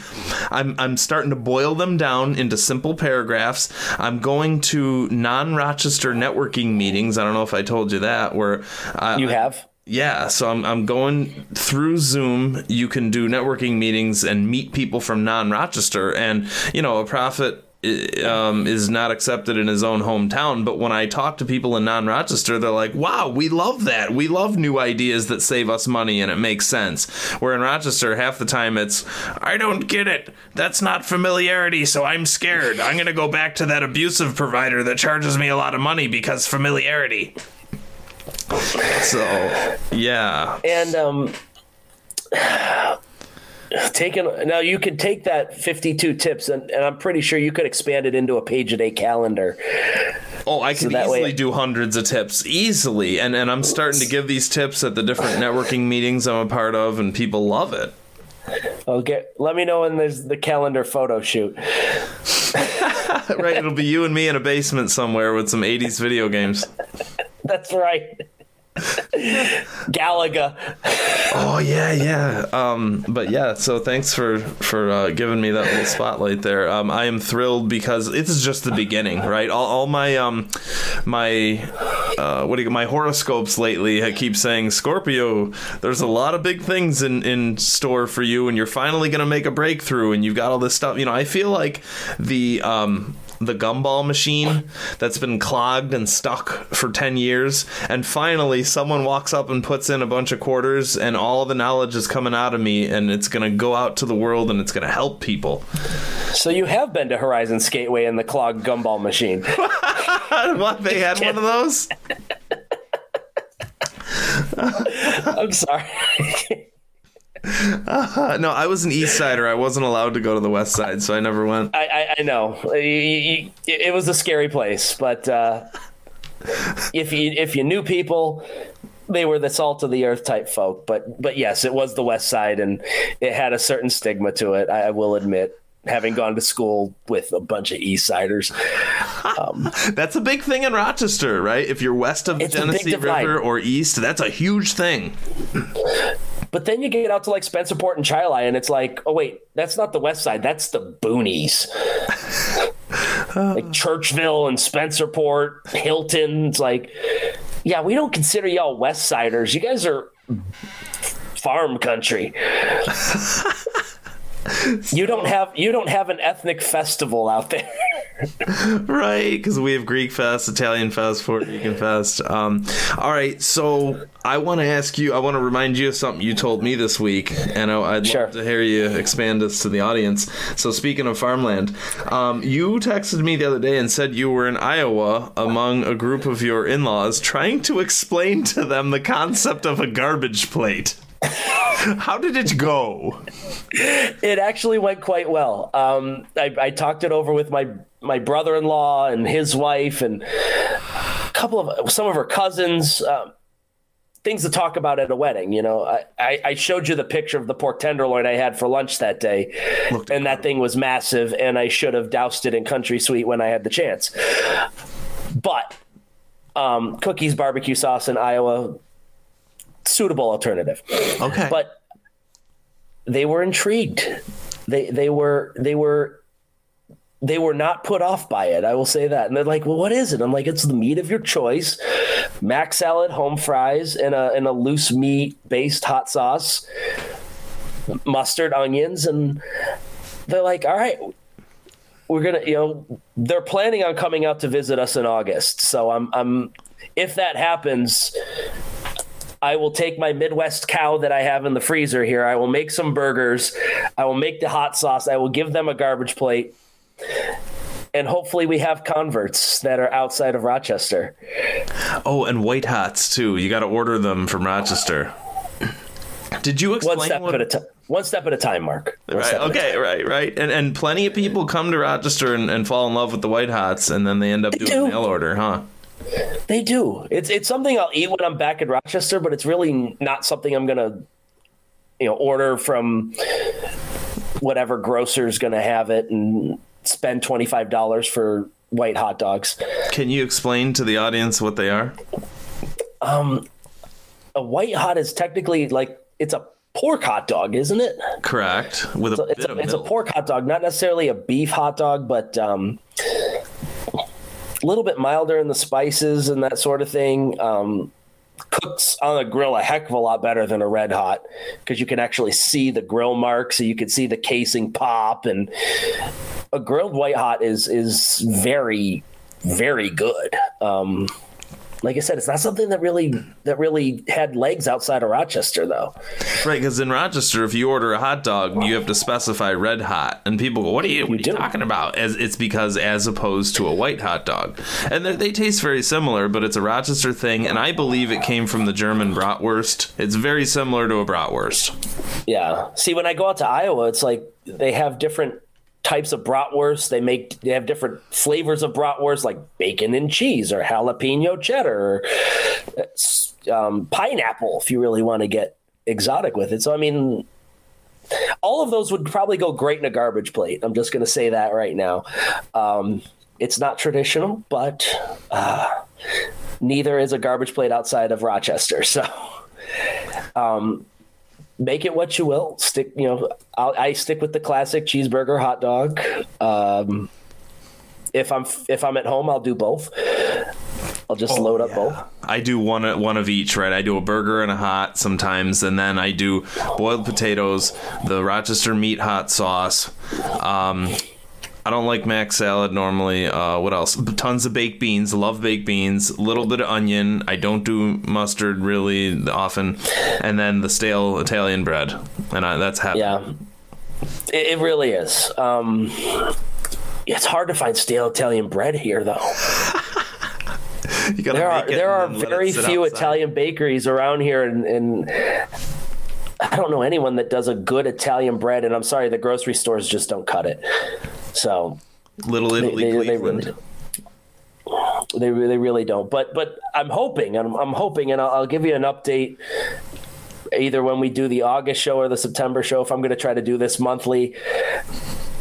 I'm, I'm starting to boil them down into simple paragraphs. I'm going to non Rochester networking meetings. I don't know if I told you that, where I, You have? yeah, so I'm I'm going through Zoom. You can do networking meetings and meet people from non-Rochester, and you know a prophet i- um, is not accepted in his own hometown. But when I talk to people in non-Rochester, they're like, "Wow, we love that. We love new ideas that save us money and it makes sense." Where in Rochester, half the time it's, "I don't get it. That's not familiarity, so I'm scared. I'm gonna go back to that abusive provider that charges me a lot of money because familiarity." So yeah, And um, taking now you could take that 52 tips and, and I'm pretty sure you could expand it into a page a day calendar. Oh, I can that way- easily do hundreds of tips easily, and and I'm starting to give these tips at the different *sighs* networking meetings I'm a part of, and people love it. Okay, let me know when there's the calendar photo shoot. *laughs* right, it'll be you and me in a basement somewhere with some '80s video games. *laughs* That's right. *laughs* Galaga. Oh yeah, yeah. Um, but yeah, so thanks for for uh, giving me that little spotlight there. Um, I am thrilled because is just the beginning, right? All, all my um my uh, what do you my horoscopes lately I keep saying Scorpio. There's a lot of big things in in store for you, and you're finally gonna make a breakthrough, and you've got all this stuff. You know, I feel like the um the gumball machine that's been clogged and stuck for 10 years and finally someone walks up and puts in a bunch of quarters and all the knowledge is coming out of me and it's going to go out to the world and it's going to help people So you have been to Horizon Skateway in the clogged gumball machine. *laughs* what they had one of those *laughs* I'm sorry. *laughs* uh, *laughs* no i was an east sider i wasn't allowed to go to the west side so i never went I, I, I know You- you- it was a scary place, but uh, if you if you knew people, they were the salt of the earth type folk. But but yes, it was the West Side, and it had a certain stigma to it. I, I will admit, having gone to school with a bunch of East Siders. *laughs* that's a big thing in rochester right if you're west of the genesee river or east that's a huge thing But then you get out to like Spencerport and Chili, and it's like, oh wait, that's not the West Side. That's the boonies. like Churchville and Spencerport, Hilton. It's like, yeah, we don't consider y'all West Siders. You guys are farm country. *laughs* you don't have you don't have an ethnic festival out there. *laughs* Right, because we have Greek Fest, Italian Fest, Puerto Rican Fest. Um, all right, so I want to ask you, I want to remind you of something you told me this week, and I, I'd Sure. love to hear you expand this to the audience. So, speaking of farmland, um, you texted me the other day and said you were in Iowa among a group of your in laws trying to explain to them the concept of a garbage plate. *laughs* How did it go? it actually went quite well. Um, I, I talked it over with my my brother in law and his wife and a couple of some of her cousins. Um, things to talk about at a wedding. You know, I, I, I showed you the picture of the pork tenderloin I had for lunch that day, and that thing was massive. And I should have doused it in country sweet when I had the chance. But um, cookies, barbecue sauce in Iowa, suitable alternative Okay. but they were intrigued. They they were they were they were not put off by it. I will say that. And they're like, "Well, what is it?" I'm like, "It's the meat of your choice: mac salad, home fries, and a and a loose meat based hot sauce, mustard, onions." And they're like, "All right." We're gonna, you know, they're planning on coming out to visit us in August. So I'm, I'm, if that happens, I will take my Midwest cow that I have in the freezer here. I will make some burgers. I will make the hot sauce. I will give them a garbage plate. And hopefully we have converts that are outside of Rochester. Oh, and white hots too. You got to order them from Rochester. Did you explain One step what- at a time. One step at a time, Mark. One Right. Okay. Right. Right. And and plenty of people come to Rochester and, and fall in love with the white hots, and then they end up doing do. mail order, huh? They do. It's it's something I'll eat when I'm back in Rochester, but it's really not something I'm gonna, you know, order from whatever grocer's gonna have it and spend twenty five dollars for white hot dogs. Can you explain to the audience what they are? Um, a white hot is technically like it's a pork hot dog, isn't it? Correct. With a It's bit a, of it's a pork hot dog, not necessarily a beef hot dog, but um, a little bit milder in the spices and that sort of thing. Um, cooks on a grill a heck of a lot better than a red hot because you can actually see the grill marks, so you can see the casing pop, and a grilled white hot is is very very good. Um, like I said, it's not something that really that really had legs outside of Rochester, though. Right, because in Rochester, if you order a hot dog, you have to specify red hot, and people go, "What are you? What are you talking about?" As it's because as opposed to a white hot dog, and they- they taste very similar, but it's a Rochester thing, and I believe it came from the German bratwurst. It's very similar to a bratwurst. Yeah. See, when I go out to Iowa, it's like they have different types of bratwurst. They make they have different flavors of bratwurst, like bacon and cheese, or jalapeno cheddar, or um, pineapple. If you really want to get exotic with it, so I mean, all of those would probably go great in a garbage plate. I'm just going to say that right now. Um, it's not traditional, but uh, neither is a garbage plate outside of Rochester. So, um, make it what you will. Stick, you know, I'll, I stick with the classic cheeseburger, hot dog. Um, if I'm if I'm at home, I'll do both. I'll just Oh, load up both. I do one one of each, right? I do a burger and a hot sometimes, and then I do boiled potatoes, the Rochester meat hot sauce. Um, I don't like mac salad normally. Uh, what else? Tons of baked beans. Love baked beans. Little bit of onion. I don't do mustard really often, and then the stale Italian bread, and I, that's happy. Yeah, it, it really is. Um, it's hard to find stale Italian bread here, though. *laughs* You gotta There are make it there are and then let it very few outside. Italian bakeries around here, and, and I don't know anyone that does a good Italian bread. And I'm sorry, the grocery stores just don't cut it. So Little Italy, they, they Cleveland. really they, they really don't. But but I'm hoping, and I'm, I'm hoping, and I'll, I'll give you an update either when we do the August show or the September show. If I'm going to try to do this monthly,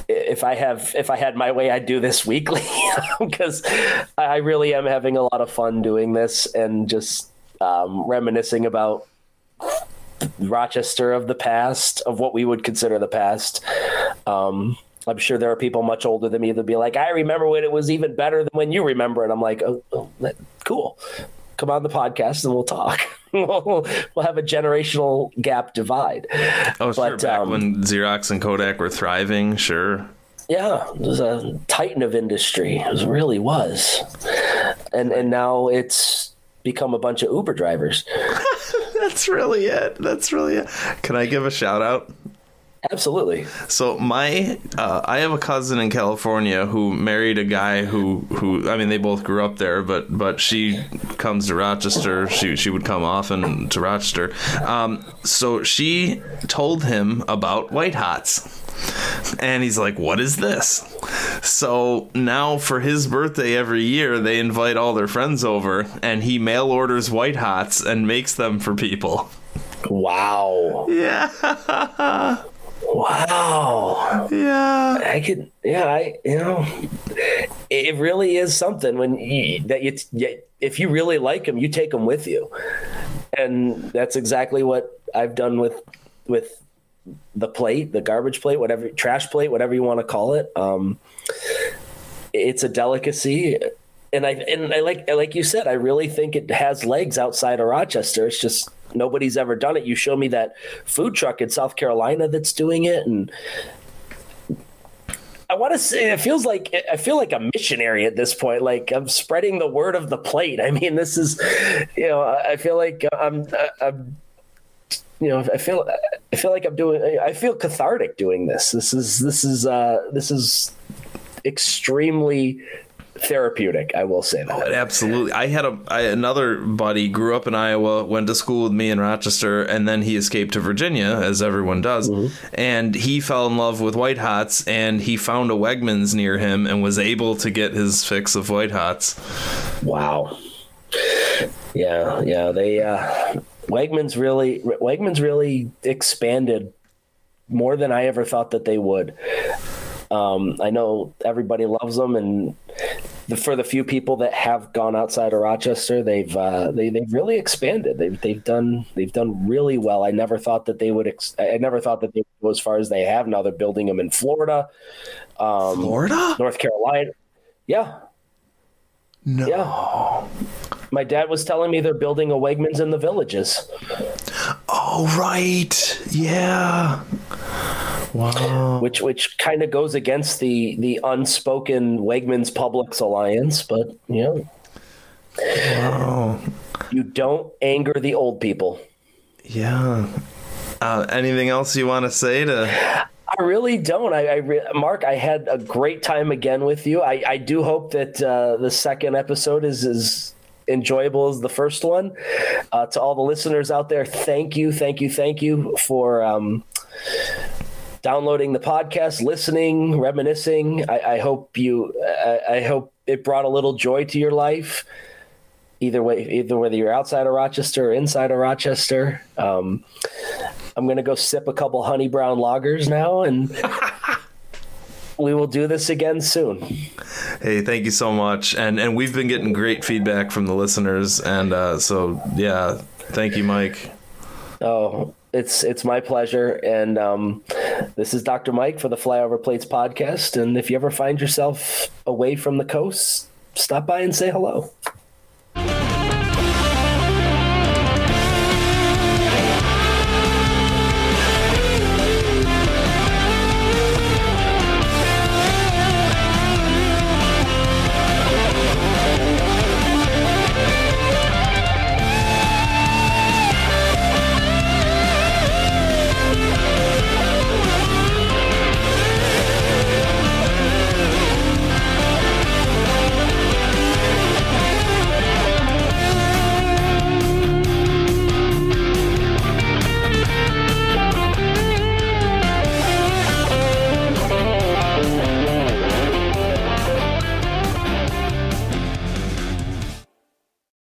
if I have if I had my way, I'd do this weekly *laughs* because I really am having a lot of fun doing this and just um, reminiscing about Rochester of the past, of what we would consider the past. Um, I'm sure there are people much older than me that'll be like, I remember when it was even better than when you remember it. I'm like, oh, oh that, cool. Come on the podcast and we'll talk. *laughs* we'll, we'll have a generational gap divide. Oh, sure. But, Back um, when Xerox and Kodak were thriving, sure. Yeah, it was a titan of industry. It really was. And and now it's become a bunch of Uber drivers. *laughs* That's really it. That's really it. Can I give a shout out? Absolutely. So my, uh, I have a cousin in California who married a guy who, who, I mean, they both grew up there, but but she comes to Rochester. She she would come often to Rochester. Um, so she told him about White Hots. And he's like, "What is this?" So now, for his birthday every year, they invite all their friends over, and he mail orders White Hots and makes them for people. Wow. Yeah, *laughs* Wow. yeah. I could, yeah, I, you know, it really is something when you, that you, if you really like them, you take them with you, and that's exactly what I've done with with the plate, the garbage plate, whatever, trash plate, whatever you want to call it. Um, it's a delicacy, and I and I like like you said, I really think it has legs outside of Rochester. It's just nobody's ever done it. You show me that food truck in South Carolina that's doing it, and I want to say it feels like I feel like a missionary at this point. Like I'm spreading the word of the plate. *laughs* I mean, this is, you know, I feel like I'm, I'm, you know, I feel, I feel like I'm doing. I feel cathartic doing this. This is, this is, uh, this is extremely therapeutic. I will say that. Absolutely. I had a I, another buddy grew up in Iowa, went to school with me in Rochester, and then he escaped to Virginia, as everyone does. And he fell in love with White Hots, and he found a Wegmans near him and was able to get his fix of White Hots. Wow. Yeah, yeah. They uh, Wegmans really Wegmans really expanded more than I ever thought that they would. Um, I know everybody loves them, and the, for the few people that have gone outside of Rochester, they've uh, they they've really expanded. They've they've done they've done really well. I never thought that they would. Ex- I never thought that they would go as far as they have. Now they're building them in Florida, um, Florida? North Carolina. Yeah, No. yeah. My dad was telling me they're building a Wegmans in the villages. Oh, right. Yeah. Wow. which which kind of goes against the the unspoken Wegmans Publix alliance, but you know, Wow. you don't anger the old people. Yeah. Uh, anything else you want to say to? I really don't. I, I re- Mark, I had a great time again with you. I, I do hope that uh, the second episode is as enjoyable as the first one. Uh, to all the listeners out there, thank you, thank you, thank you for um, downloading the podcast, listening, reminiscing. I, I hope you. I, I hope it brought a little joy to your life. Either way, either whether you're outside of Rochester or inside of Rochester. Um, I'm gonna go sip a couple honey brown lagers now and *laughs* we will do this again soon. Hey, thank you so much, and and we've been getting great feedback from the listeners, and uh, so yeah, thank you, Mike. Oh, it's it's my pleasure, and um, this is Dr. Mike for the Flyover Plates podcast. And if you ever find yourself away from the coast, stop by and say hello.